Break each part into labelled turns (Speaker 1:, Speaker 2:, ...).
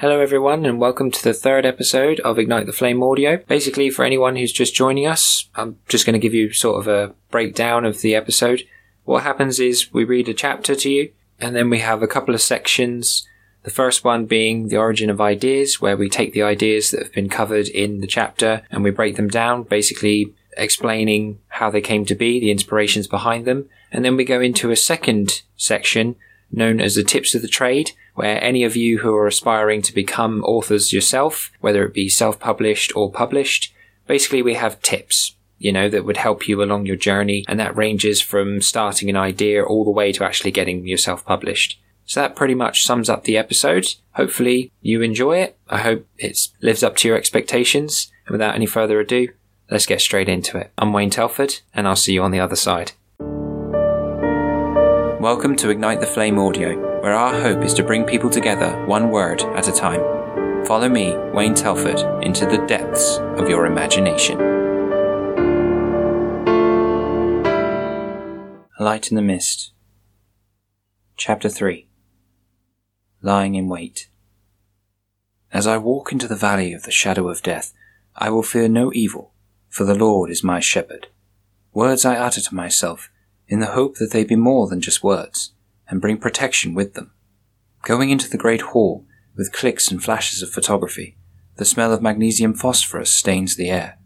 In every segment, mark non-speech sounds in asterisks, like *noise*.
Speaker 1: Hello, everyone, and welcome to the third episode of Ignite the Flame Audio. Basically, for anyone who's just joining us, I'm just going to give you sort of a breakdown of the episode. What happens is we read a chapter to you, and then we have a couple of sections. The first one being the origin of ideas, where we take the ideas that have been covered in the chapter and we break them down, basically explaining how they came to be, the inspirations behind them. And then we go into a second section known as the tips of the trade, where any of you who are aspiring to become authors yourself, whether it be self-published or published, basically we have tips, you know, that would help you along your journey. And that ranges from starting an idea all the way to actually getting yourself published. So that pretty much sums up the episode. Hopefully you enjoy it. I hope it lives up to your expectations. And without any further ado, let's get straight into it. I'm Wayne Telford and I'll see you on the other side. Welcome to Ignite the Flame Audio, where our hope is to bring people together one word at a time. Follow me, Wayne Telford, into the depths of your imagination. Light in the Mist. Chapter 3 Lying in Wait. As I walk into the valley of the shadow of death, I will fear no evil, for the Lord is my shepherd. Words I utter to myself in the hope that they be more than just words, and bring protection with them. Going into the great hall, with clicks and flashes of photography, the smell of magnesium phosphorus stains the air.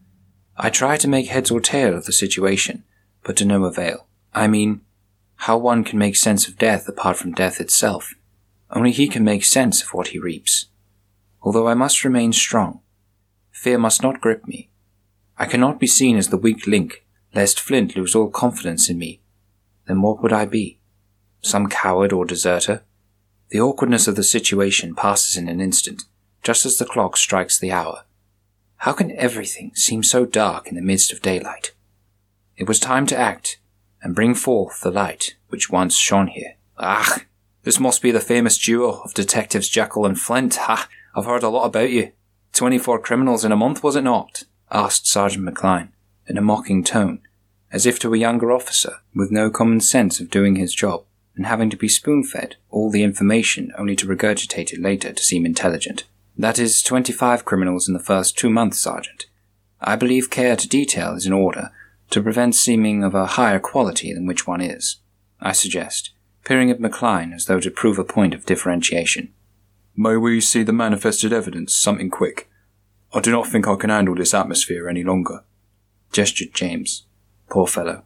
Speaker 1: I try to make heads or tail of the situation, but to no avail. I mean, how one can make sense of death apart from death itself. Only he can make sense of what he reaps. Although I must remain strong, fear must not grip me. I cannot be seen as the weak link, lest Flint lose all confidence in me then what would I be? Some coward or deserter? The awkwardness of the situation passes in an instant, just as the clock strikes the hour. How can everything seem so dark in the midst of daylight? It was time to act and bring forth the light which once shone here. Ah, this must be the famous duo of detectives Jekyll and Flint. Ha! I've heard a lot about you. Twenty-four criminals in a month, was it not? asked Sergeant McCline in a mocking tone as if to a younger officer with no common sense of doing his job and having to be spoon fed all the information only to regurgitate it later to seem intelligent. That is 25 criminals in the first two months, Sergeant. I believe care to detail is in order to prevent seeming of a higher quality than which one is. I suggest, peering at McCline as though to prove a point of differentiation.
Speaker 2: May we see the manifested evidence, something quick? I do not think I can handle this atmosphere any longer,
Speaker 1: gestured James. Poor fellow.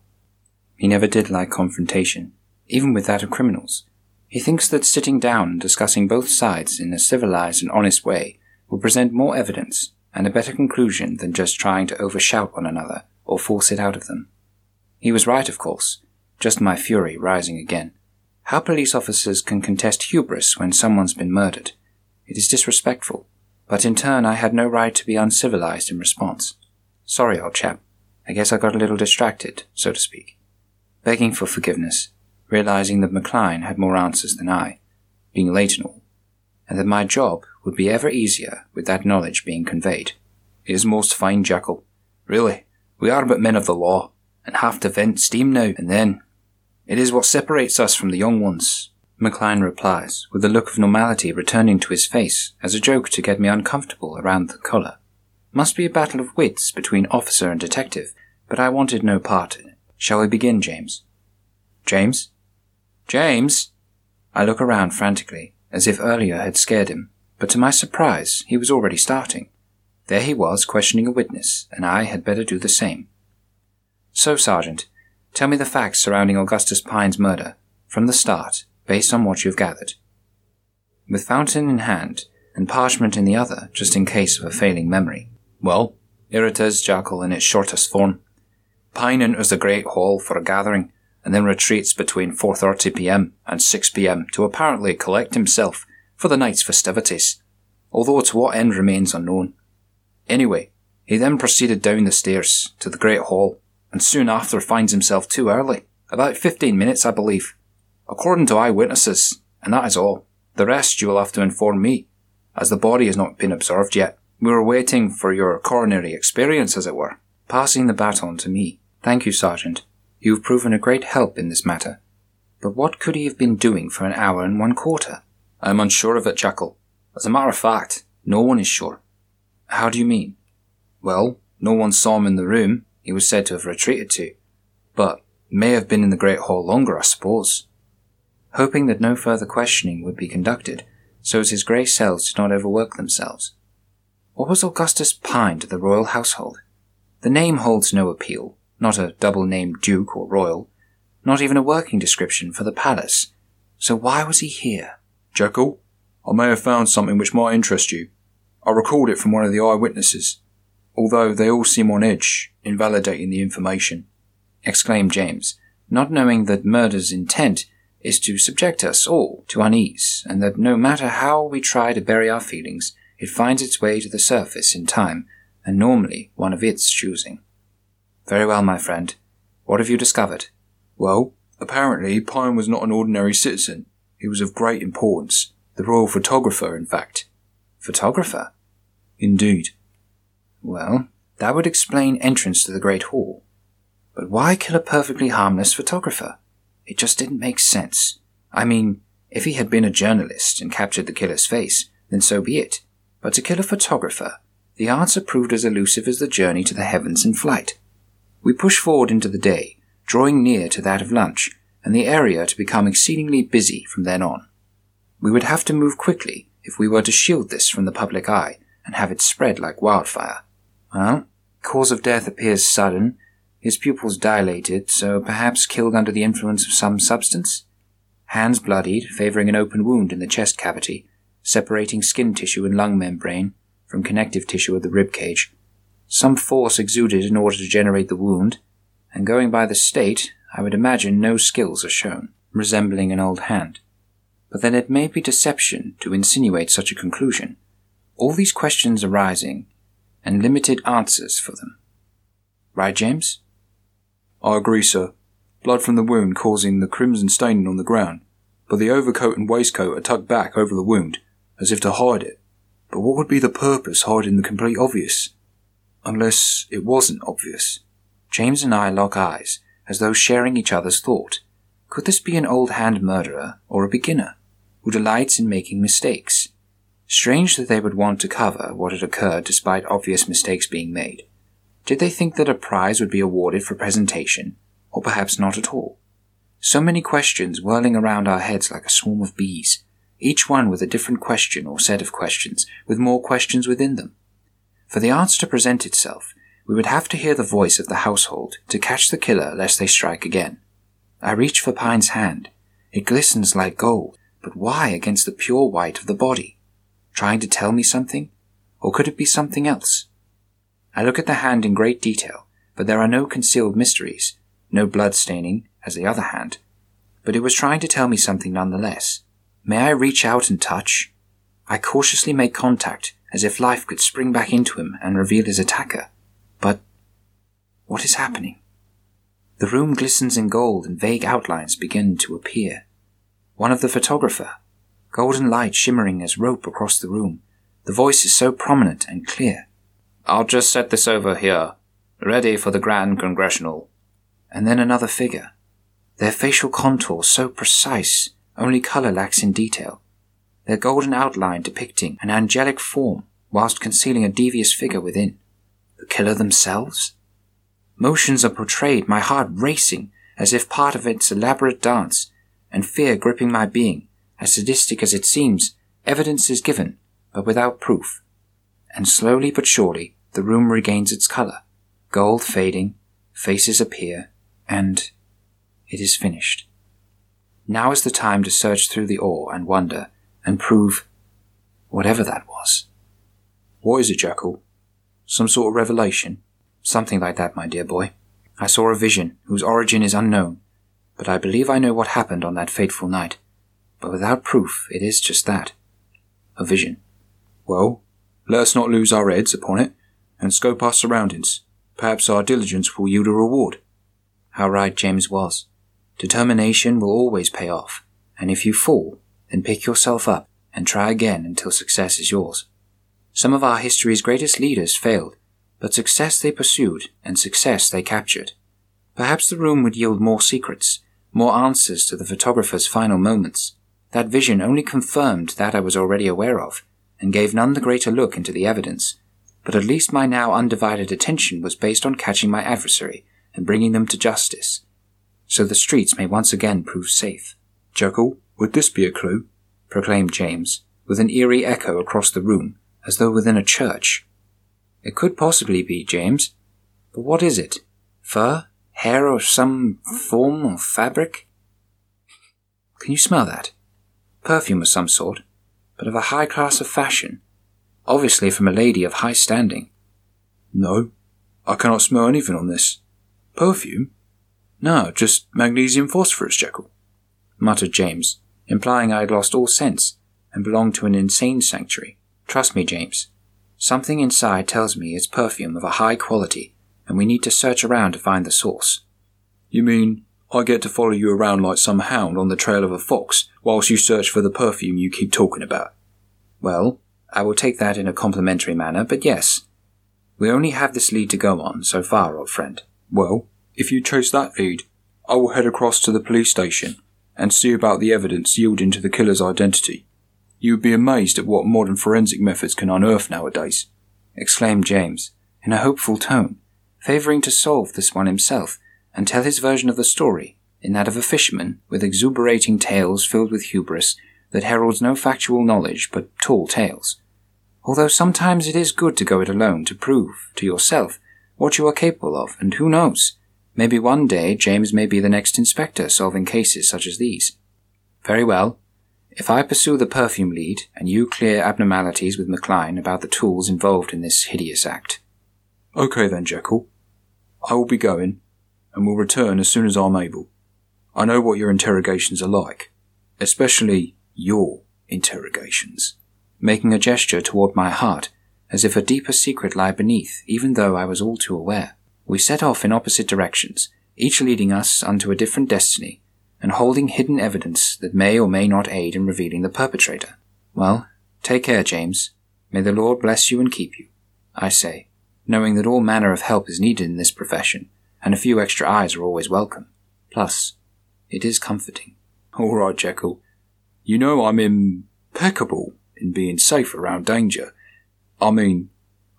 Speaker 1: He never did like confrontation, even with that of criminals. He thinks that sitting down and discussing both sides in a civilized and honest way will present more evidence and a better conclusion than just trying to overshout one another or force it out of them. He was right, of course, just my fury rising again. How police officers can contest hubris when someone's been murdered. It is disrespectful, but in turn I had no right to be uncivilized in response. Sorry, old chap. I guess I got a little distracted, so to speak. Begging for forgiveness, realizing that McCline had more answers than I, being late and all, and that my job would be ever easier with that knowledge being conveyed.
Speaker 2: It is most fine, Jekyll. Really, we are but men of the law, and have to vent steam now and then. It is what separates us from the young ones.
Speaker 1: McCline replies, with a look of normality returning to his face as a joke to get me uncomfortable around the collar. Must be a battle of wits between officer and detective, but I wanted no part in it. Shall we begin, James? James? James? I look around frantically, as if earlier had scared him, but to my surprise, he was already starting. There he was, questioning a witness, and I had better do the same. So, Sergeant, tell me the facts surrounding Augustus Pine's murder, from the start, based on what you've gathered. With fountain in hand, and parchment in the other, just in case of a failing memory,
Speaker 2: well, here it is, Jekyll, in its shortest form. Pine enters the great hall for a gathering, and then retreats between 4.30 p.m. and 6 p.m. to apparently collect himself for the night's festivities, although to what end remains unknown. Anyway, he then proceeded down the stairs to the great hall, and soon after finds himself too early, about 15 minutes, I believe, according to eyewitnesses, and that is all. The rest you will have to inform me, as the body has not been observed yet. We were waiting for your coronary experience, as it were.
Speaker 1: Passing the baton to me. Thank you, Sergeant. You've proven a great help in this matter. But what could he have been doing for an hour and one quarter?
Speaker 2: I am unsure of it, Jekyll. As a matter of fact, no one is sure.
Speaker 1: How do you mean?
Speaker 2: Well, no one saw him in the room he was said to have retreated to, but may have been in the Great Hall longer, I suppose.
Speaker 1: Hoping that no further questioning would be conducted, so as his grey cells did not overwork themselves. What was Augustus Pine to the royal household? The name holds no appeal, not a double named duke or royal, not even a working description for the palace. So why was he here?
Speaker 3: Jekyll, I may have found something which might interest you. I recalled it from one of the eyewitnesses, although they all seem on edge, invalidating the information.
Speaker 1: exclaimed James, not knowing that murder's intent is to subject us all to unease, and that no matter how we try to bury our feelings, it finds its way to the surface in time, and normally one of its choosing. Very well, my friend. What have you discovered?
Speaker 3: Well, apparently Pine was not an ordinary citizen. He was of great importance. The royal photographer, in fact.
Speaker 1: Photographer?
Speaker 3: Indeed.
Speaker 1: Well, that would explain entrance to the Great Hall. But why kill a perfectly harmless photographer? It just didn't make sense. I mean, if he had been a journalist and captured the killer's face, then so be it. But to kill a photographer, the answer proved as elusive as the journey to the heavens in flight. We push forward into the day, drawing near to that of lunch, and the area to become exceedingly busy from then on. We would have to move quickly if we were to shield this from the public eye and have it spread like wildfire. Well, cause of death appears sudden, his pupils dilated, so perhaps killed under the influence of some substance. Hands bloodied, favoring an open wound in the chest cavity, separating skin tissue and lung membrane from connective tissue of the rib cage. Some force exuded in order to generate the wound, and going by the state, I would imagine no skills are shown, resembling an old hand. But then it may be deception to insinuate such a conclusion. All these questions arising, and limited answers for them. Right, James?
Speaker 3: I agree, sir. Blood from the wound causing the crimson staining on the ground, but the overcoat and waistcoat are tucked back over the wound, as if to hide it. But what would be the purpose hiding the complete obvious? Unless it wasn't obvious.
Speaker 1: James and I lock eyes, as though sharing each other's thought. Could this be an old hand murderer or a beginner who delights in making mistakes? Strange that they would want to cover what had occurred despite obvious mistakes being made. Did they think that a prize would be awarded for presentation, or perhaps not at all? So many questions whirling around our heads like a swarm of bees, each one with a different question or set of questions, with more questions within them. For the answer to present itself, we would have to hear the voice of the household to catch the killer lest they strike again. I reach for Pine's hand. It glistens like gold, but why against the pure white of the body? Trying to tell me something? Or could it be something else? I look at the hand in great detail, but there are no concealed mysteries, no blood staining, as the other hand. But it was trying to tell me something nonetheless. May I reach out and touch? I cautiously make contact, as if life could spring back into him and reveal his attacker. But what is happening? The room glistens in gold and vague outlines begin to appear. One of the photographer, golden light shimmering as rope across the room. The voice is so prominent and clear.
Speaker 2: I'll just set this over here, ready for the Grand Congressional.
Speaker 1: And then another figure. Their facial contours so precise, only color lacks in detail. Their golden outline depicting an angelic form whilst concealing a devious figure within the killer themselves? Motions are portrayed, my heart racing as if part of its elaborate dance, and fear gripping my being, as sadistic as it seems, evidence is given, but without proof. And slowly but surely the room regains its color, gold fading, faces appear, and it is finished. Now is the time to search through the awe and wonder and prove whatever that was.
Speaker 3: What is it, Jekyll? Some sort of revelation?
Speaker 1: Something like that, my dear boy. I saw a vision whose origin is unknown, but I believe I know what happened on that fateful night. But without proof, it is just that. A vision.
Speaker 3: Well, let us not lose our heads upon it, and scope our surroundings. Perhaps our diligence will yield a reward.
Speaker 1: How right James was. Determination will always pay off, and if you fall, then pick yourself up and try again until success is yours. Some of our history's greatest leaders failed, but success they pursued and success they captured. Perhaps the room would yield more secrets, more answers to the photographer's final moments. That vision only confirmed that I was already aware of, and gave none the greater look into the evidence, but at least my now undivided attention was based on catching my adversary and bringing them to justice, so the streets may once again prove safe.
Speaker 3: Jekyll, would this be a clue?
Speaker 1: proclaimed James, with an eerie echo across the room, as though within a church. It could possibly be, James. But what is it? Fur? Hair or some form of fabric? Can you smell that? Perfume of some sort, but of a high class of fashion. Obviously from a lady of high standing.
Speaker 3: No, I cannot smell anything on this. Perfume? No, just magnesium phosphorus, Jekyll,
Speaker 1: muttered James, implying I had lost all sense and belonged to an insane sanctuary. Trust me, James. Something inside tells me it's perfume of a high quality, and we need to search around to find the source.
Speaker 3: You mean I get to follow you around like some hound on the trail of a fox whilst you search for the perfume you keep talking about?
Speaker 1: Well, I will take that in a complimentary manner, but yes. We only have this lead to go on so far, old friend.
Speaker 3: Well, if you trace that lead, I will head across to the police station and see about the evidence yielding to the killer's identity. You would be amazed at what modern forensic methods can unearth nowadays,
Speaker 1: exclaimed James, in a hopeful tone, favouring to solve this one himself and tell his version of the story in that of a fisherman with exuberating tales filled with hubris that heralds no factual knowledge but tall tales. Although sometimes it is good to go it alone to prove to yourself what you are capable of, and who knows, maybe one day James may be the next inspector solving cases such as these. Very well, if I pursue the perfume lead and you clear abnormalities with McLean about the tools involved in this hideous act.
Speaker 3: Okay then, Jekyll. I will be going, and will return as soon as I'm able. I know what your interrogations are like, especially your interrogations.
Speaker 1: Making a gesture toward my heart, as if a deeper secret lay beneath, even though I was all too aware. We set off in opposite directions, each leading us unto a different destiny, and holding hidden evidence that may or may not aid in revealing the perpetrator. Well, take care, James. May the Lord bless you and keep you, I say, knowing that all manner of help is needed in this profession, and a few extra eyes are always welcome. Plus, it is comforting.
Speaker 3: All right, Jekyll. You know I'm impeccable in being safe around danger. I mean,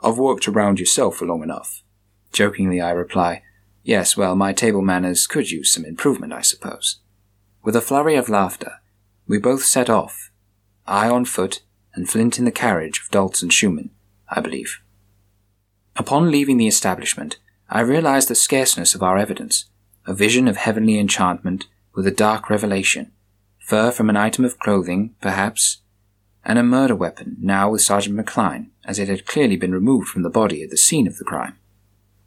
Speaker 3: I've worked around yourself for long enough.
Speaker 1: Jokingly, I reply, Yes, well, my table manners could use some improvement, I suppose. With a flurry of laughter, we both set off, I on foot, and Flint in the carriage of and Schumann, I believe. Upon leaving the establishment, I realized the scarceness of our evidence, a vision of heavenly enchantment with a dark revelation, fur from an item of clothing, perhaps, and a murder weapon now with Sergeant McLean, as it had clearly been removed from the body at the scene of the crime.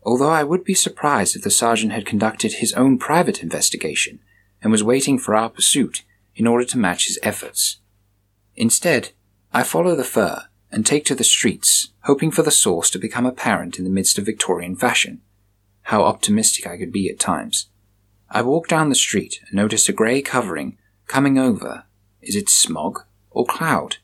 Speaker 1: Although I would be surprised if the sergeant had conducted his own private investigation and was waiting for our pursuit in order to match his efforts. Instead, I follow the fur and take to the streets, hoping for the source to become apparent in the midst of Victorian fashion. How optimistic I could be at times. I walk down the street and notice a grey covering coming over. Is it smog or cloud?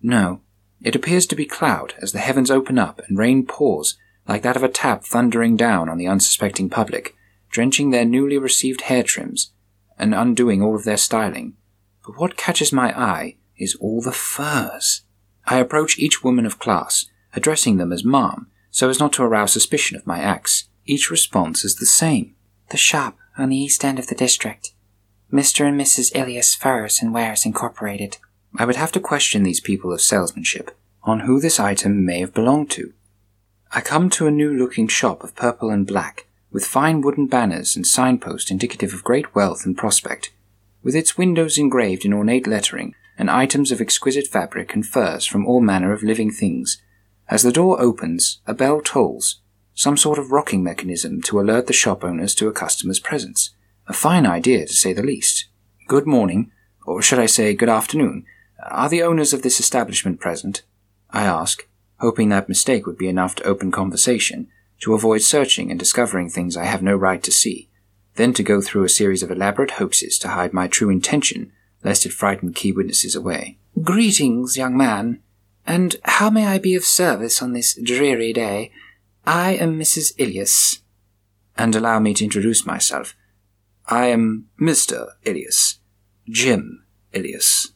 Speaker 1: No, it appears to be cloud as the heavens open up and rain pours like that of a tap thundering down on the unsuspecting public, drenching their newly received hair trims and undoing all of their styling. But what catches my eye is all the furs. I approach each woman of class, addressing them as ma'am, so as not to arouse suspicion of my acts. Each response is the same.
Speaker 4: The shop on the east end of the district. Mr. and Mrs. Ilias Furs and Wares Incorporated.
Speaker 1: I would have to question these people of salesmanship on who this item may have belonged to. I come to a new looking shop of purple and black, with fine wooden banners and signposts indicative of great wealth and prospect, with its windows engraved in ornate lettering and items of exquisite fabric and furs from all manner of living things. As the door opens, a bell tolls, some sort of rocking mechanism to alert the shop owners to a customer's presence. A fine idea, to say the least. Good morning, or should I say good afternoon. Are the owners of this establishment present? I ask, hoping that mistake would be enough to open conversation, to avoid searching and discovering things I have no right to see, then to go through a series of elaborate hoaxes to hide my true intention, lest it frighten key witnesses away.
Speaker 4: Greetings, young man, and how may I be of service on this dreary day? I am Mrs. Ilias.
Speaker 1: And allow me to introduce myself. I am Mr. Ilias, Jim Ilias.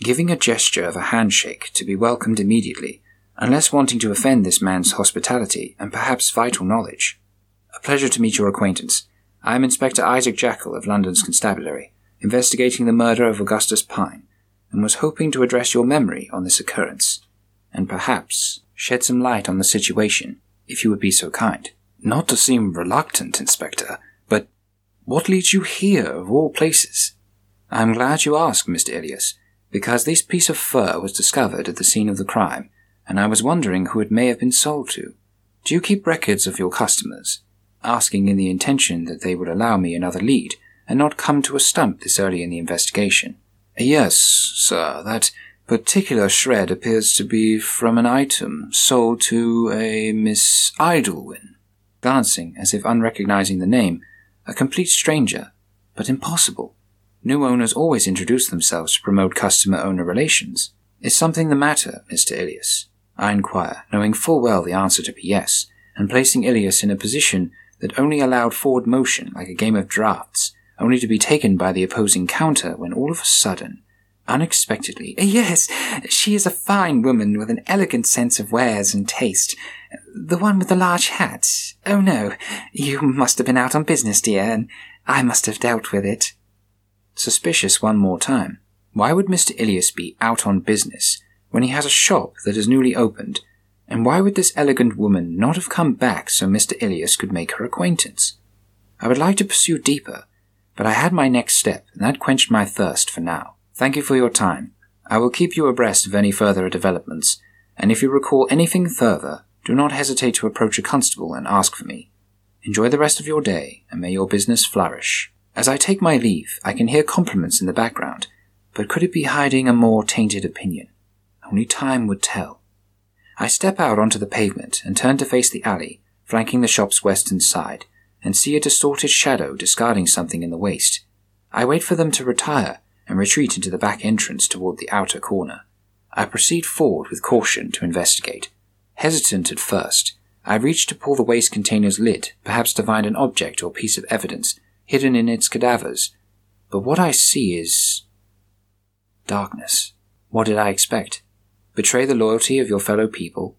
Speaker 1: giving a gesture of a handshake to be welcomed immediately, unless wanting to offend this man's hospitality and perhaps vital knowledge. A pleasure to meet your acquaintance. I am Inspector Isaac Jekyll of London's Constabulary, investigating the murder of Augustus Pine, and was hoping to address your memory on this occurrence, and perhaps shed some light on the situation, if you would be so kind. Not to seem reluctant, Inspector, but what leads you here, of all places? I am glad you ask, Mr. Ilias, because this piece of fur was discovered at the scene of the crime, and I was wondering who it may have been sold to. Do you keep records of your customers? Asking in the intention that they would allow me another lead and not come to a stump this early in the investigation.
Speaker 3: Yes, sir, that particular shred appears to be from an item sold to a Miss Idlewin.
Speaker 1: Glancing, as if unrecognizing the name, a complete stranger, but impossible. New owners always introduce themselves to promote customer owner relations. Is something the matter, Mr. Ilias? I inquire, knowing full well the answer to be yes, and placing Ilias in a position that only allowed forward motion like a game of draughts, only to be taken by the opposing counter when all of a sudden, unexpectedly, *laughs*
Speaker 4: Yes, she is a fine woman with an elegant sense of wares and taste. The one with the large hat. Oh no, you must have been out on business, dear, and I must have dealt with it.
Speaker 1: Suspicious one more time. Why would Mr. Ilias be out on business when he has a shop that is newly opened? And why would this elegant woman not have come back so Mr. Ilias could make her acquaintance? I would like to pursue deeper, but I had my next step, and that quenched my thirst for now. Thank you for your time. I will keep you abreast of any further developments, and if you recall anything further, do not hesitate to approach a constable and ask for me. Enjoy the rest of your day, and may your business flourish. As I take my leave, I can hear compliments in the background, but could it be hiding a more tainted opinion? Only time would tell. I step out onto the pavement and turn to face the alley, flanking the shop's western side, and see a distorted shadow discarding something in the waste. I wait for them to retire and retreat into the back entrance toward the outer corner. I proceed forward with caution to investigate. Hesitant at first, I reach to pull the waste container's lid, perhaps to find an object or piece of evidence hidden in its cadavers. But what I see is. darkness. What did I expect? Betray the loyalty of your fellow people?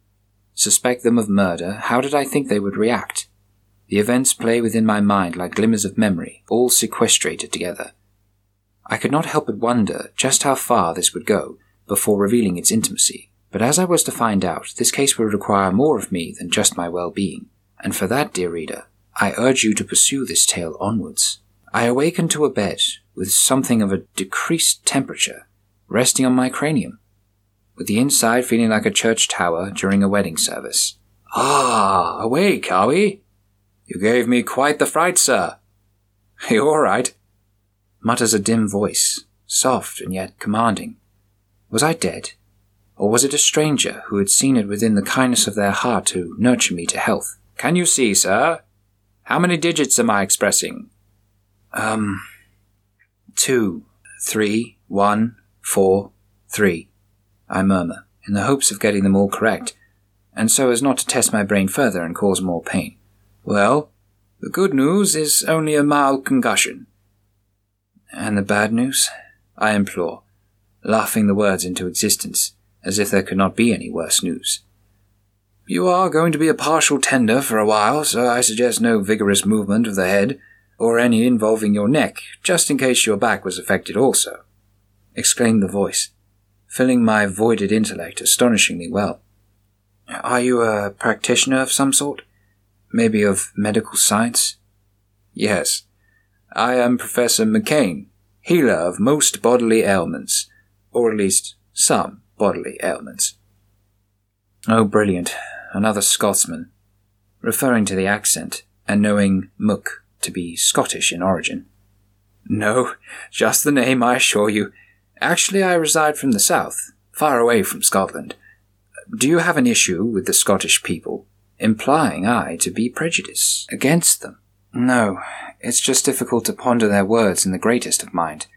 Speaker 1: Suspect them of murder? How did I think they would react? The events play within my mind like glimmers of memory, all sequestrated together. I could not help but wonder just how far this would go before revealing its intimacy. But as I was to find out, this case would require more of me than just my well being. And for that, dear reader, I urge you to pursue this tale onwards. I awakened to a bed with something of a decreased temperature resting on my cranium, with the inside feeling like a church tower during a wedding service.
Speaker 2: Ah, awake, are we? You gave me quite the fright, sir. *laughs* Are you all right?
Speaker 1: Mutters a dim voice, soft and yet commanding. Was I dead? Or was it a stranger who had seen it within the kindness of their heart to nurture me to health?
Speaker 2: Can you see, sir? How many digits am I expressing?
Speaker 1: Um, two, three, one, four, three, I murmur, in the hopes of getting them all correct, and so as not to test my brain further and cause more pain.
Speaker 2: Well, the good news is only a mild concussion.
Speaker 1: And the bad news? I implore, laughing the words into existence, as if there could not be any worse news.
Speaker 2: You are going to be a partial tender for a while, so I suggest no vigorous movement of the head, or any involving your neck, just in case your back was affected also,
Speaker 1: exclaimed the voice, filling my voided intellect astonishingly well. Are you a practitioner of some sort? Maybe of medical science?
Speaker 2: Yes. I am Professor McCain, healer of most bodily ailments, or at least some bodily ailments.
Speaker 1: Oh, brilliant another Scotsman, referring to the accent and knowing Mook to be Scottish in origin.
Speaker 2: No, just the name, I assure you. Actually, I reside from the south, far away from Scotland. Do you have an issue with the Scottish people, implying I to be prejudiced against them?
Speaker 1: No, it's just difficult to ponder their words in the greatest of mind,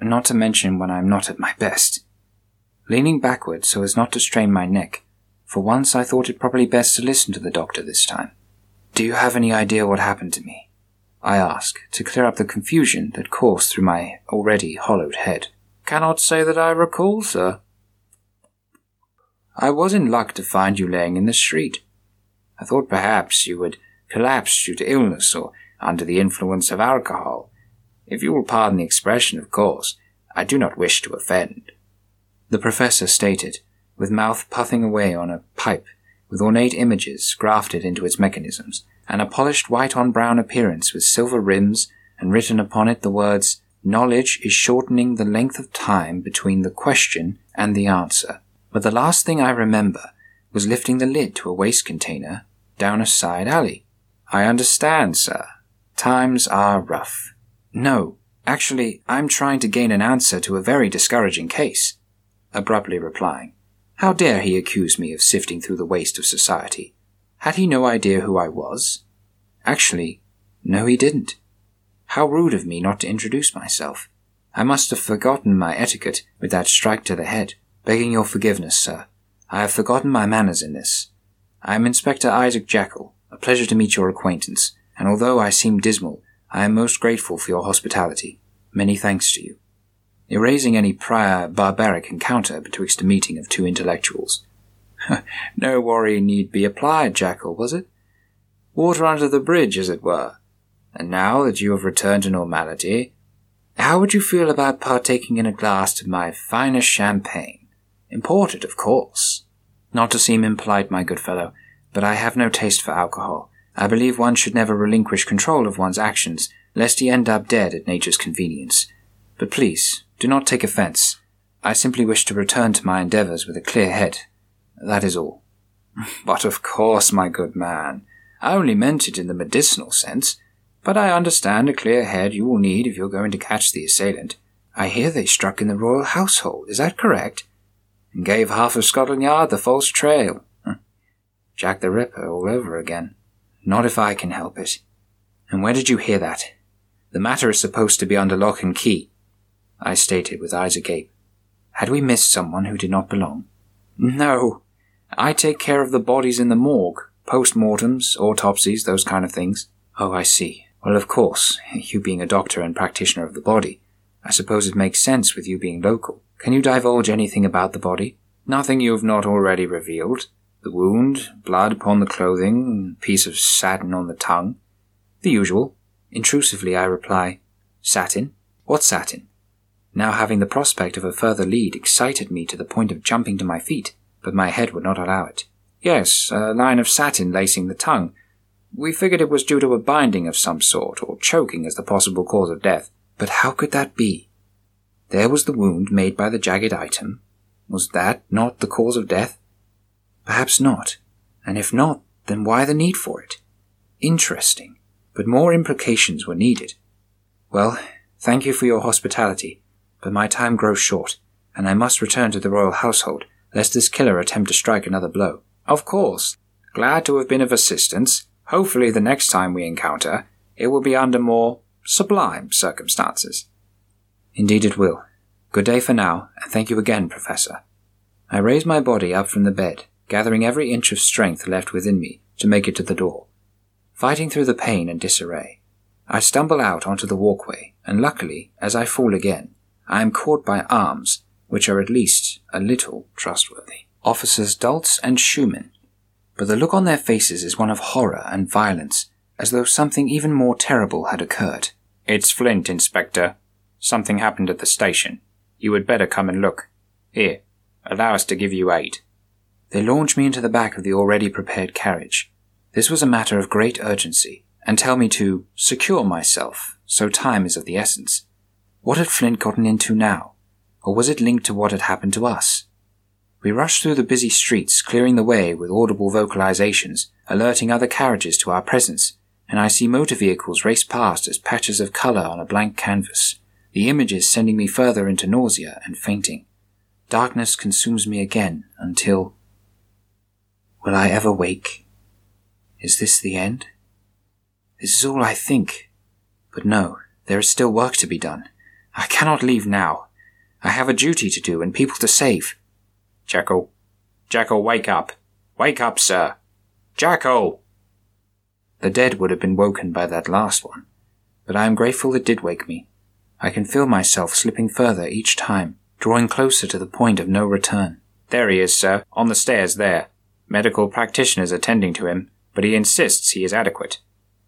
Speaker 1: not to mention when I'm not at my best. Leaning backward so as not to strain my neck, for once I thought it probably best to listen to the doctor this time. Do you have any idea what happened to me? I ask, to clear up the confusion that coursed through my already hollowed head.
Speaker 2: Cannot say that I recall, sir. I was in luck to find you laying in the street. I thought perhaps you had collapsed due to illness or under the influence of alcohol. If you will pardon the expression, of course, I do not wish to offend.
Speaker 1: The professor stated, with mouth puffing away on a pipe with ornate images grafted into its mechanisms, and a polished white on brown appearance with silver rims and written upon it the words, Knowledge is shortening the length of time between the question and the answer. But the last thing I remember was lifting the lid to a waste container down a side alley. I understand, sir. Times are rough. No, actually, I'm trying to gain an answer to a very discouraging case. Abruptly replying, How dare he accuse me of sifting through the waste of society? Had he no idea who I was? Actually, no, he didn't. How rude of me not to introduce myself. I must have forgotten my etiquette with that strike to the head. Begging your forgiveness, sir. I have forgotten my manners in this. I am Inspector Isaac Jekyll. A pleasure to meet your acquaintance, and although I seem dismal, I am most grateful for your hospitality. Many thanks to you. Erasing any prior barbaric encounter betwixt a meeting of two intellectuals. *laughs* no worry need be applied, Jekyll, was it? Water under the bridge, as it were. And now that you have returned to normality, how would you feel about partaking in a glass of my finest champagne? Imported, of course. Not to seem impolite, my good fellow, but I have no taste for alcohol. I believe one should never relinquish control of one's actions, lest he end up dead at nature's convenience. But please, do not take offense. I simply wish to return to my endeavors with a clear head. That is all. *laughs* But of course, my good man. I only meant it in the medicinal sense. But I understand a clear head you will need if you're going to catch the assailant. I hear they struck in the royal household. Is that correct? And gave half of Scotland Yard the false trail. Jack the Ripper all over again. Not if I can help it. And where did you hear that? The matter is supposed to be under lock and key. I stated with eyes agape. Had we missed someone who did not belong? No. I take care of the bodies in the morgue, post-mortems, autopsies, those kind of things. Oh, I see. Well, of course, you being a doctor and practitioner of the body, I suppose it makes sense with you being local. Can you divulge anything about the body? Nothing you have not already revealed. The wound, blood upon the clothing, piece of satin on the tongue. The usual. Intrusively I reply, Satin? What satin? Now having the prospect of a further lead excited me to the point of jumping to my feet, but my head would not allow it. Yes, a line of satin lacing the tongue, we figured it was due to a binding of some sort, or choking as the possible cause of death. But how could that be? There was the wound made by the jagged item. Was that not the cause of death? Perhaps not. And if not, then why the need for it? Interesting. But more implications were needed. Well, thank you for your hospitality, but my time grows short, and I must return to the royal household, lest this killer attempt to strike another blow. Of course. Glad to have been of assistance. Hopefully, the next time we encounter, it will be under more sublime circumstances. Indeed, it will. Good day for now, and thank you again, Professor. I raise my body up from the bed, gathering every inch of strength left within me to make it to the door. Fighting through the pain and disarray, I stumble out onto the walkway, and luckily, as I fall again, I am caught by arms which are at least a little trustworthy. Officers Dulce and Schumann but the look on their faces is one of horror and violence, as though something even more terrible had occurred.
Speaker 2: It's Flint, Inspector. Something happened at the station. You had better come and look. Here, allow us to give you aid.
Speaker 1: They launch me into the back of the already prepared carriage. This was a matter of great urgency, and tell me to secure myself, so time is of the essence. What had Flint gotten into now? Or was it linked to what had happened to us? We rush through the busy streets, clearing the way with audible vocalizations, alerting other carriages to our presence, and I see motor vehicles race past as patches of color on a blank canvas, the images sending me further into nausea and fainting. Darkness consumes me again until. Will I ever wake? Is this the end? This is all I think. But no, there is still work to be done. I cannot leave now. I have a duty to do and people to save.
Speaker 2: Jacko. Jacko, wake up. Wake up, sir. Jacko!
Speaker 1: The dead would have been woken by that last one, but I am grateful it did wake me. I can feel myself slipping further each time, drawing closer to the point of no return.
Speaker 2: There he is, sir, on the stairs there. Medical practitioners attending to him, but he insists he is adequate.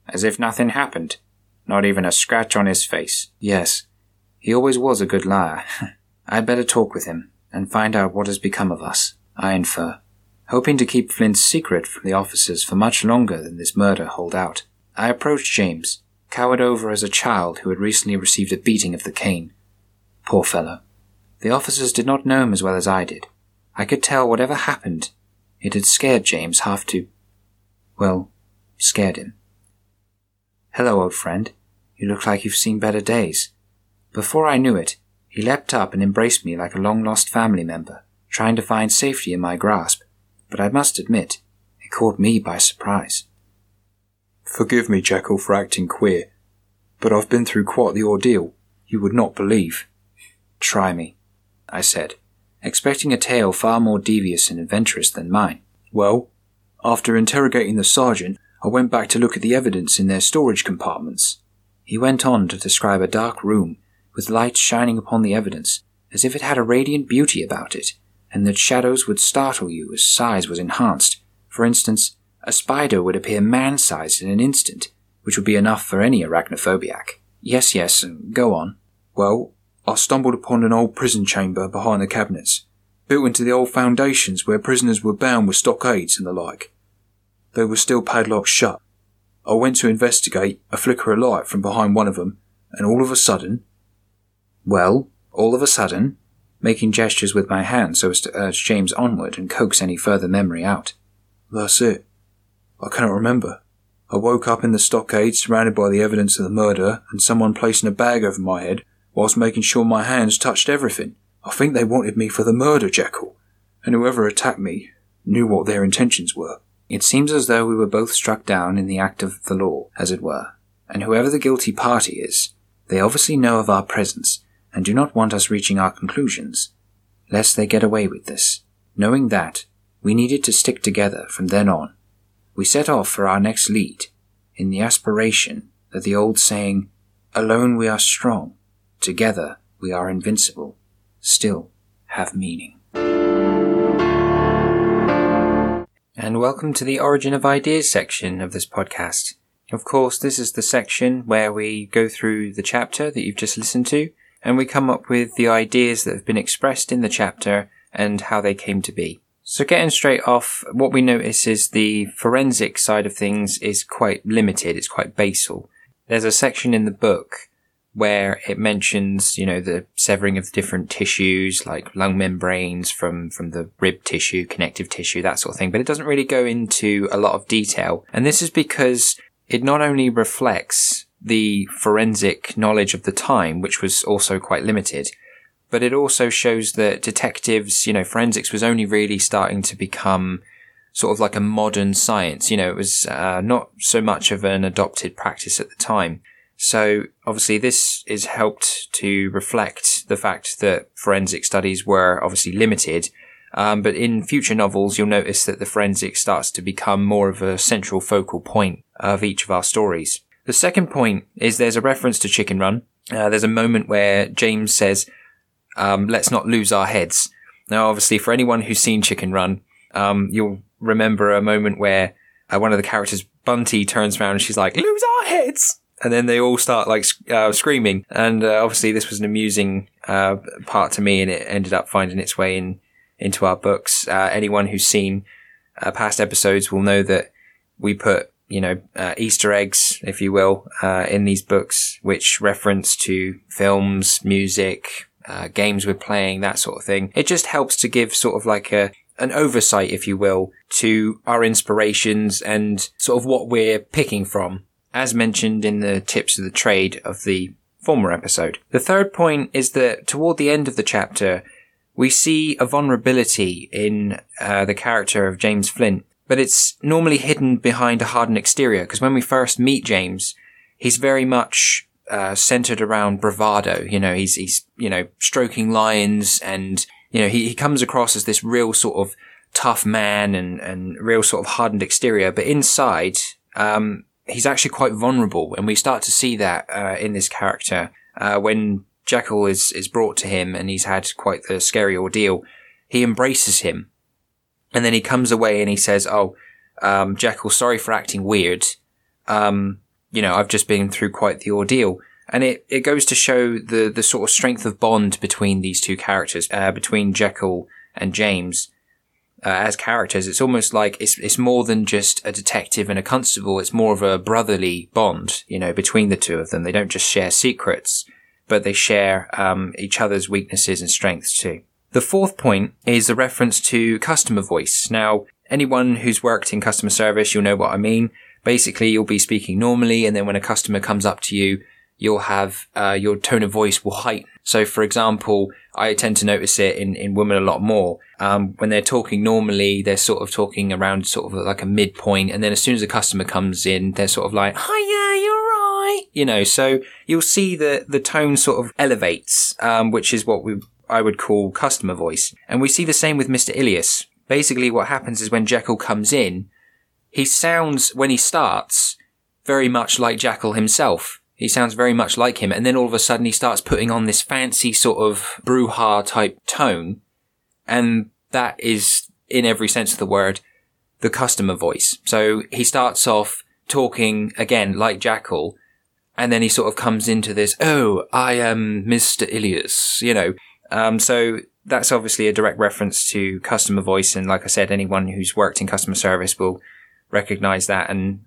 Speaker 2: As if nothing happened. Not even a scratch on his face.
Speaker 1: Yes, he always was a good liar. *laughs* I'd better talk with him and find out what has become of us, I infer. Hoping to keep Flint's secret from the officers for much longer than this murder hold out, I approached James, cowered over as a child who had recently received a beating of the cane. Poor fellow. The officers did not know him as well as I did. I could tell whatever happened, it had scared James half to. well, scared him. Hello, old friend. You look like you've seen better days. Before I knew it, he leapt up and embraced me like a long lost family member, trying to find safety in my grasp. But I must admit, it caught me by surprise.
Speaker 3: Forgive me, Jekyll, for acting queer, but I've been through quite the ordeal. You would not believe.
Speaker 1: Try me, I said, expecting a tale far more devious and adventurous than mine.
Speaker 3: Well, after interrogating the sergeant, I went back to look at the evidence in their storage compartments.
Speaker 1: He went on to describe a dark room with light shining upon the evidence as if it had a radiant beauty about it, and that shadows would startle you as size was enhanced. For instance, a spider would appear man-sized in an instant, which would be enough for any arachnophobiac. Yes, yes, go on.
Speaker 3: Well, I stumbled upon an old prison chamber behind the cabinets, built into the old foundations where prisoners were bound with stockades and the like. They were still padlocked shut. I went to investigate a flicker of light from behind one of them, and all of a sudden...
Speaker 1: Well, all of a sudden, making gestures with my hand so as to urge James onward and coax any further memory out.
Speaker 3: That's it. I cannot remember. I woke up in the stockade surrounded by the evidence of the murder and someone placing a bag over my head whilst making sure my hands touched everything. I think they wanted me for the murder, Jekyll, and whoever attacked me knew what their intentions were.
Speaker 1: It seems as though we were both struck down in the act of the law, as it were, and whoever the guilty party is, they obviously know of our presence and do not want us reaching our conclusions, lest they get away with this. Knowing that, we needed to stick together from then on we set off for our next lead, in the aspiration that the old saying, alone we are strong, together we are invincible, still have meaning. And welcome to the Origin of Ideas section of this podcast. Of course, this is the section where we go through the chapter that you've just listened to, and we come up with the ideas that have been expressed in the chapter and how they came to be. So getting straight off, what we notice is the forensic side of things is quite limited. It's quite basal. There's a section in the book where it mentions, you know, the severing of different tissues, like lung membranes from, from the rib tissue, connective tissue, that sort of thing. But it doesn't really go into a lot of detail. And this is because it not only reflects the forensic knowledge of the time, which was also quite limited, but it also shows that detectives, you know, forensics was only really starting to become sort of like a modern science. You know, it was uh, not so much of an adopted practice at the time. So obviously this is helped to reflect the fact that forensic studies were obviously limited. Um, but in future novels, you'll notice that the forensic starts to become more of a central focal point of each of our stories. The second point is there's a reference to Chicken Run. Uh, there's a moment where James says, um, let's not lose our heads. Now, obviously, for anyone who's seen Chicken Run, um, you'll remember a moment where uh, one of the characters, Bunty, turns around and she's like, lose our heads! And then they all start like uh, screaming. And uh, obviously, this was an amusing uh, part to me, and it ended up finding its way in into our books. Uh, anyone who's seen past episodes will know that we put you know, uh, Easter eggs, if you will, uh, in these books, which reference to films, music, uh, games we're playing, that sort of thing. It just helps to give sort of like a, an oversight, if you will, to our inspirations and sort of what we're picking from, as mentioned in the tips of the trade of the former episode. The third point is that toward the end of the chapter, we see a vulnerability in uh, the character of James Flint, but it's normally hidden behind a hardened exterior because when we first meet James, he's very much uh, centered around bravado. You know, he's, he's, you know, stroking lions and, you know, he, he comes across as this real sort of tough man and, and real sort of hardened exterior. But inside, um, he's actually quite vulnerable. And we start to see that, uh, in this character, uh, when
Speaker 2: Jekyll is, is brought to him and he's had quite the scary ordeal, he embraces him. And then he comes away and he says, Oh, um, Jekyll, sorry for acting weird. Um, you know, I've just been through quite the ordeal. And it, it goes to show the, the sort of strength of bond between these two characters, uh, between Jekyll and James. Uh, as characters, it's almost like it's, it's more than just a detective and a constable. It's more of a brotherly bond, you know, between the two of them. They don't just share secrets, but they share, um, each other's weaknesses and strengths too. The fourth point is a reference to customer voice. Now, anyone who's worked in customer service, you'll know what I mean. Basically, you'll be speaking normally, and then when a customer comes up to you, you'll have uh, your tone of voice will heighten. So, for example, I tend to notice it in, in women a lot more. Um, when they're talking normally, they're sort of talking around sort of like a midpoint, and then as soon as a customer comes in, they're sort of like, "Hiya, you're right," you know. So you'll see that the tone sort of elevates, um, which is what we I would call customer voice, and we see the same with Mister Ilias. Basically, what happens is when Jekyll comes in, he sounds when he starts very much like Jekyll himself he sounds very much like him. And then all of a sudden he starts putting on this fancy sort of brouhaha type tone. And that is, in every sense of the word, the customer voice. So he starts off talking again like Jekyll. And then he sort of comes into this, oh, I am Mr. Ilias, you know. Um, so that's obviously a direct reference to customer voice. And like I said, anyone who's worked in customer service will recognize that and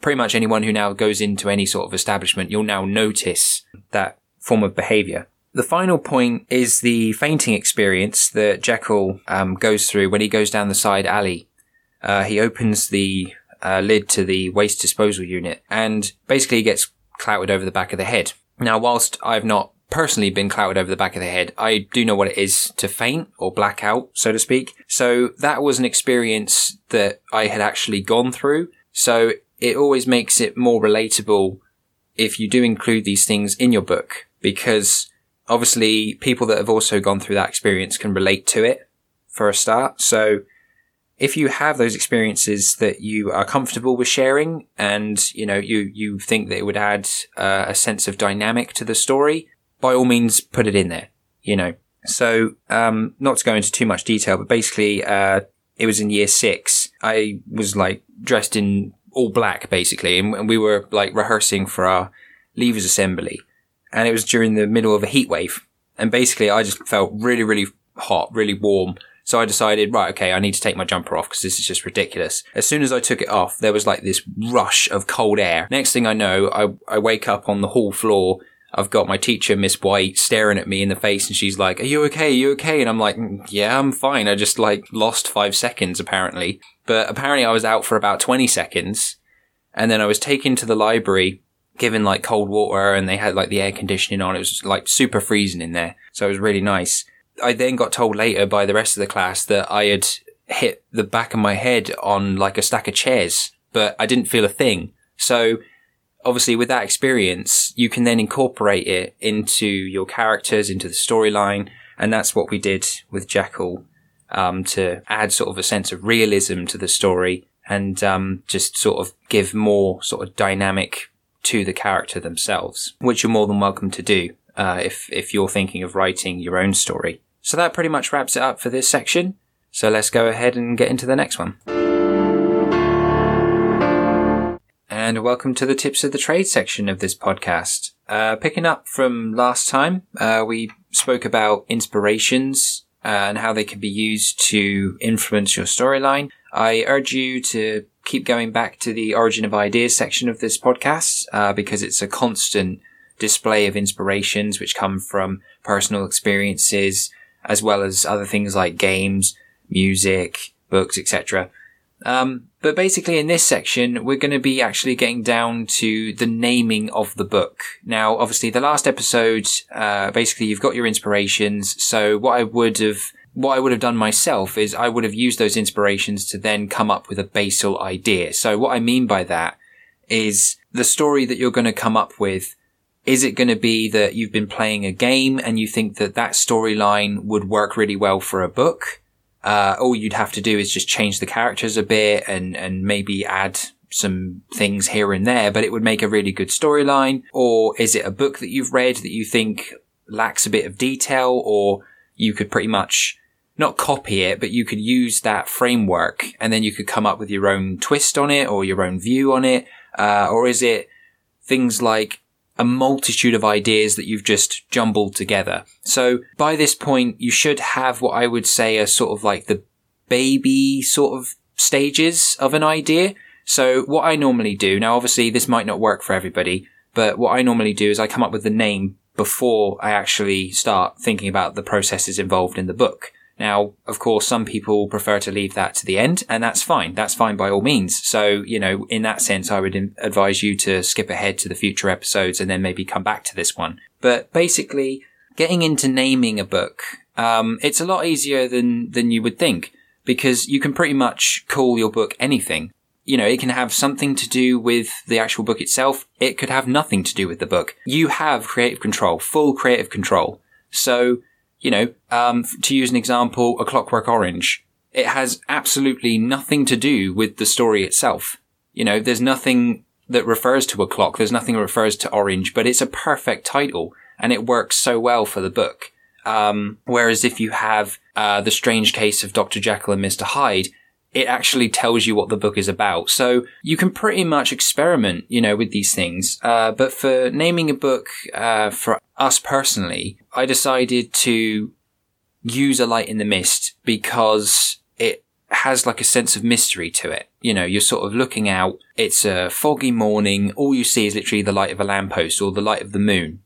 Speaker 2: pretty much anyone who now goes into any sort of establishment, you'll now notice that form of behavior. The final point is the fainting experience that Jekyll um, goes through when he goes down the side alley. Uh, he opens the uh, lid to the waste disposal unit and basically gets clouted over the back of the head. Now, whilst I've not personally been clouted over the back of the head, I do know what it is to faint or black out, so to speak. So that was an experience that I had actually gone through. So it always makes it more relatable if you do include these things in your book because obviously people that have also gone through that experience can relate to it for a start. So if you have those experiences that you are comfortable with sharing and you know you you think that it would add uh, a sense of dynamic to the story by all means put it in there you know so um, not to go into too much detail but basically uh, it was in year six i was like dressed in all black basically, and we were like rehearsing for our leavers assembly, and it was during the middle of a heat wave, and basically I just felt really, really hot, really warm. So I decided, right, okay, I need to take my jumper off because this is just ridiculous. As soon as I took it off, there was like this rush of cold air. Next thing I know, I, I wake up on the hall floor. I've got my teacher, Miss White, staring at me in the face and she's like, are you okay? Are you okay? And I'm like, mm, yeah, I'm fine. I just like lost five seconds apparently. But apparently I was out for about 20 seconds. And then I was taken to the library, given like cold water and they had like the air conditioning on. It was like super freezing in there. So it was really nice. I then got told later by the rest of the class that I had hit the back of my head on like a stack of chairs, but I didn't feel a thing. So obviously with that experience, you can then incorporate it into your characters, into the storyline. And that's what we did with Jekyll um, to add sort of a sense of realism to the story and um, just sort of give more sort of dynamic to the character themselves, which you're more than welcome to do uh, if if you're thinking of writing your own story. So that pretty much wraps it up for this section. So let's go ahead and get into the next one. And welcome to the tips of the trade section of this podcast. Uh, picking up from last time, uh, we spoke about inspirations uh, and how they can be used to influence your storyline. I urge you to keep going back to the origin of ideas section of this podcast uh, because it's a constant display of inspirations which come from personal experiences as well as other things like games, music, books, etc. Um, but basically, in this section, we're going to be actually getting down to the naming of the book. Now, obviously, the last episode, uh, basically, you've got your inspirations. So, what I would have, what I would have done myself is I would have used those inspirations to then come up with a basal idea. So, what I mean by that is the story that you're going to come up with. Is it going to be that you've been playing a game and you think that that storyline would work really well for a book? Uh, all you'd have to do is just change the characters a bit and, and maybe add some things here and there, but it would make a really good storyline? Or is it a book that you've read that you think
Speaker 1: lacks a bit of detail or you could pretty much not copy it, but you could use that framework and then you could come up with your own twist on it or your own view on it? Uh, or is it things like a multitude of ideas that you've just jumbled together? So by this point, you should have what I would say are sort of like the baby sort of stages of an idea. So what I normally do, now obviously this might not work for everybody, but what I normally do is I come up with the name before I actually start thinking about the processes involved in the book. Now, of course, some people prefer to leave that to the end, and that's fine. That's fine by all means. So, you know, in that sense, I would advise you to skip ahead to the future episodes and then maybe come back to this one. But basically, getting into naming a book, um, it's a lot easier than, than you would think because you can pretty much call your book anything. You know, it can have something to do with the actual book itself. It could have nothing to do with the book. You have creative control, full creative control. So you know, um, to use an example, A Clockwork Orange. It has absolutely nothing to do with the story itself. You know, there's nothing that refers to a clock. There's nothing that refers to orange, but it's a perfect title and it works so well for the book. Um, whereas if you have, uh, The Strange Case of Dr. Jekyll and Mr. Hyde, it actually tells you what the book is about. So you can pretty much experiment, you know, with these things. Uh, but for naming a book, uh, for us personally, I decided to use a light in the mist because it has like a sense of mystery to it. You know, you're sort of looking out. It's a foggy morning. All you see is literally the light of a lamppost or the light of the moon.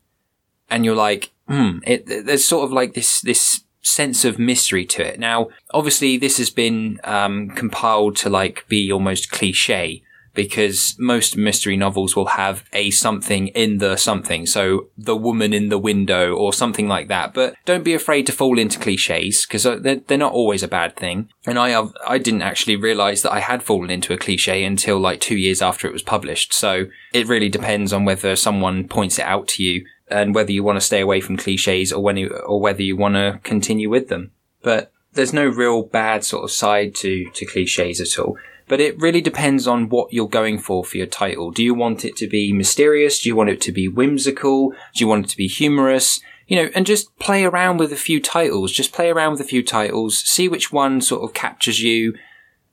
Speaker 1: And you're like, hmm, there's sort of like this, this sense of mystery to it. Now, obviously, this has been um, compiled to like be almost cliche because most mystery novels will have a something in the something. So the woman in the window or something like that. But don't be afraid to fall into cliches because uh, they're, they're not always a bad thing. And I I didn't actually realize that I had fallen into a cliche until like two years after it was published. So it really depends on whether someone points it out to you and whether you want to stay away from cliches or when you, or whether you want to continue with them. But there's no real bad sort of side to, to cliches at all. But it really depends on what you're going for for your title. Do you want it to be mysterious? Do you want it to be whimsical? Do you want it to be humorous? You know, and just play around with a few titles. Just play around with a few titles. See which one sort of captures you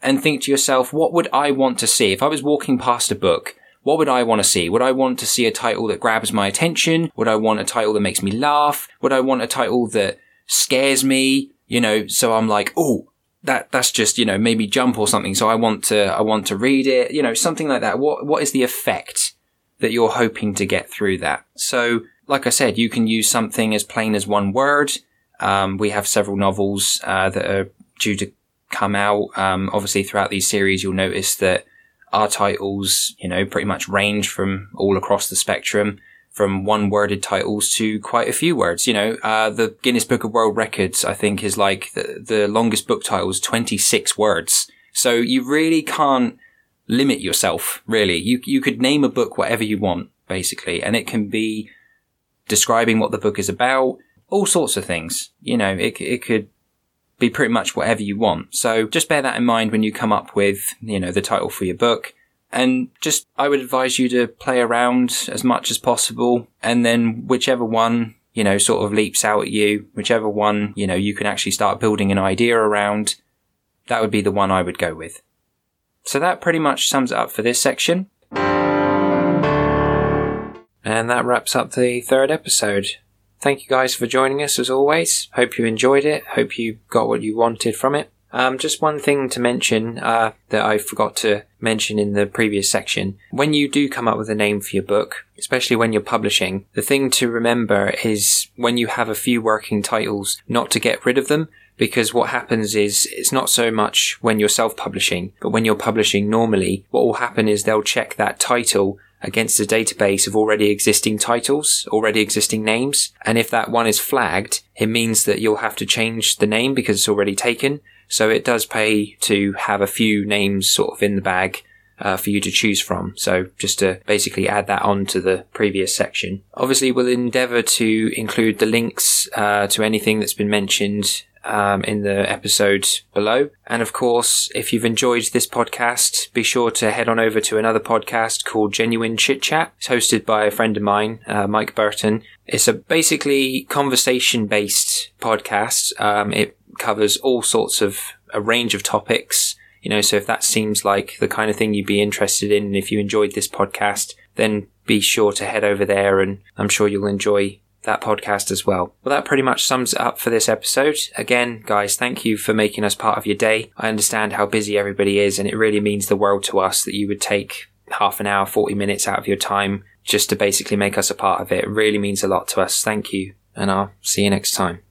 Speaker 1: and think to yourself, what would I want to see? If I was walking past a book, what would I want to see? Would I want to see a title that grabs my attention? Would I want a title that makes me laugh? Would I want a title that scares me? You know, so I'm like, oh, that that's just you know maybe jump or something. So I want to I want to read it. You know, something like that. What what is the effect that you're hoping to get through that? So, like I said, you can use something as plain as one word. Um, we have several novels uh, that are due to come out. Um, obviously, throughout these series, you'll notice that our titles, you know, pretty much range from all across the spectrum from one worded titles to quite a few words. You know, uh, the Guinness Book of World Records, I think, is like the, the longest book title is 26 words. So you really can't limit yourself, really. You, you could name a book whatever you want, basically, and it can be describing what the book is about, all sorts of things. You know, it, it could be pretty much whatever you want. So just bear that in mind when you come up with, you know, the title for your book. And just, I would advise you to play around as much as possible. And then whichever one, you know, sort of leaps out at you, whichever one, you know, you can actually start building an idea around, that would be the one I would go with. So that pretty much sums it up for this section. And that wraps up the third episode. Thank you guys for joining us as always. Hope you enjoyed it. Hope you got what you wanted from it. Um, just one thing to mention uh, that I forgot to mention in the previous section. When you do come up with a name for your book, especially when you're publishing, the thing to remember is when you have a few working titles, not to get rid of them, because what happens is it's not so much when you're self-publishing, but when you're publishing normally, what will happen is they'll check that title against a database of already existing titles, already existing names. And if that one is flagged, it means that you'll have to change the name because it's already taken. So it does pay to have a few names sort of in the bag uh, for you to choose from. So just to basically add that on to the previous section. Obviously, we'll endeavour to include the links uh, to anything that's been mentioned um, in the episode below. And of course, if you've enjoyed this podcast, be sure to head on over to another podcast called Genuine Chit Chat. It's hosted by a friend of mine, uh, Mike Burton. It's a basically conversation based podcast. Um, it covers all sorts of a range of topics. You know, so if that seems like the kind of thing you'd be interested in, and if you enjoyed this podcast, then be sure to head over there and I'm sure you'll enjoy that podcast as well. Well, that pretty much sums it up for this episode. Again, guys, thank you for making us part of your day. I understand how busy everybody is, and it really means the world to us that you would take half an hour, 40 minutes out of your time just to basically make us a part of it. It really means a lot to us. Thank you, and I'll see you next time.